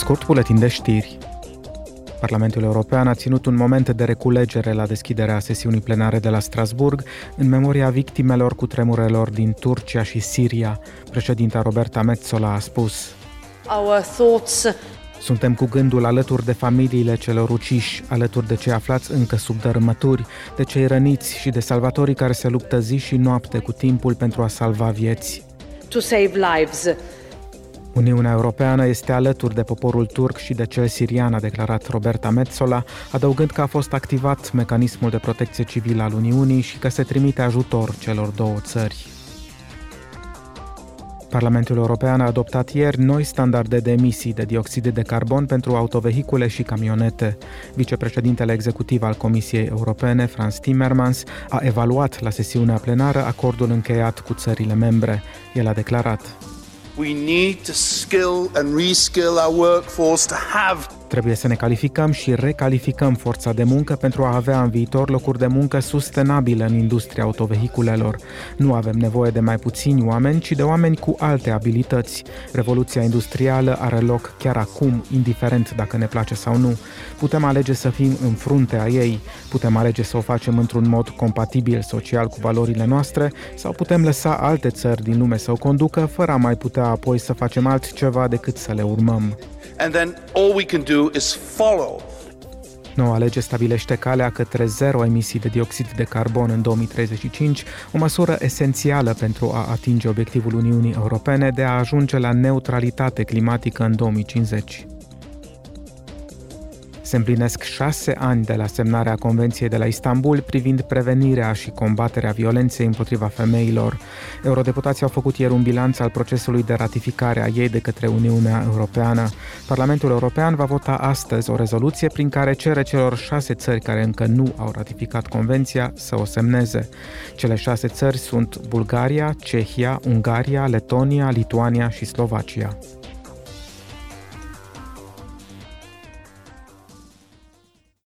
Scurt buletin de știri. Parlamentul European a ținut un moment de reculegere la deschiderea sesiunii plenare de la Strasburg în memoria victimelor cu tremurelor din Turcia și Siria. Președinta Roberta Metzola a spus Our thoughts suntem cu gândul alături de familiile celor uciși, alături de cei aflați încă sub dărâmături, de cei răniți și de salvatorii care se luptă zi și noapte cu timpul pentru a salva vieți. to save lives. Uniunea Europeană este alături de poporul turc și de cel sirian, a declarat Roberta Metsola, adăugând că a fost activat mecanismul de protecție civilă al Uniunii și că se trimite ajutor celor două țări. Parlamentul European a adoptat ieri noi standarde de emisii de dioxid de carbon pentru autovehicule și camionete. Vicepreședintele executiv al Comisiei Europene, Franz Timmermans, a evaluat la sesiunea plenară acordul încheiat cu țările membre. El a declarat We need to skill and reskill our workforce to have Trebuie să ne calificăm și recalificăm forța de muncă pentru a avea în viitor locuri de muncă sustenabile în industria autovehiculelor. Nu avem nevoie de mai puțini oameni, ci de oameni cu alte abilități. Revoluția industrială are loc chiar acum, indiferent dacă ne place sau nu. Putem alege să fim în fruntea ei, putem alege să o facem într-un mod compatibil social cu valorile noastre sau putem lăsa alte țări din lume să o conducă fără a mai putea apoi să facem altceva decât să le urmăm. and then all we can do is follow. Noua lege stabilește calea către zero emisii de dioxid de carbon în 2035, o măsură esențială pentru a atinge obiectivul Uniunii Europene de a ajunge la neutralitate climatică în 2050. Se împlinesc șase ani de la semnarea Convenției de la Istanbul privind prevenirea și combaterea violenței împotriva femeilor. Eurodeputații au făcut ieri un bilanț al procesului de ratificare a ei de către Uniunea Europeană. Parlamentul European va vota astăzi o rezoluție prin care cere celor șase țări care încă nu au ratificat Convenția să o semneze. Cele șase țări sunt Bulgaria, Cehia, Ungaria, Letonia, Lituania și Slovacia.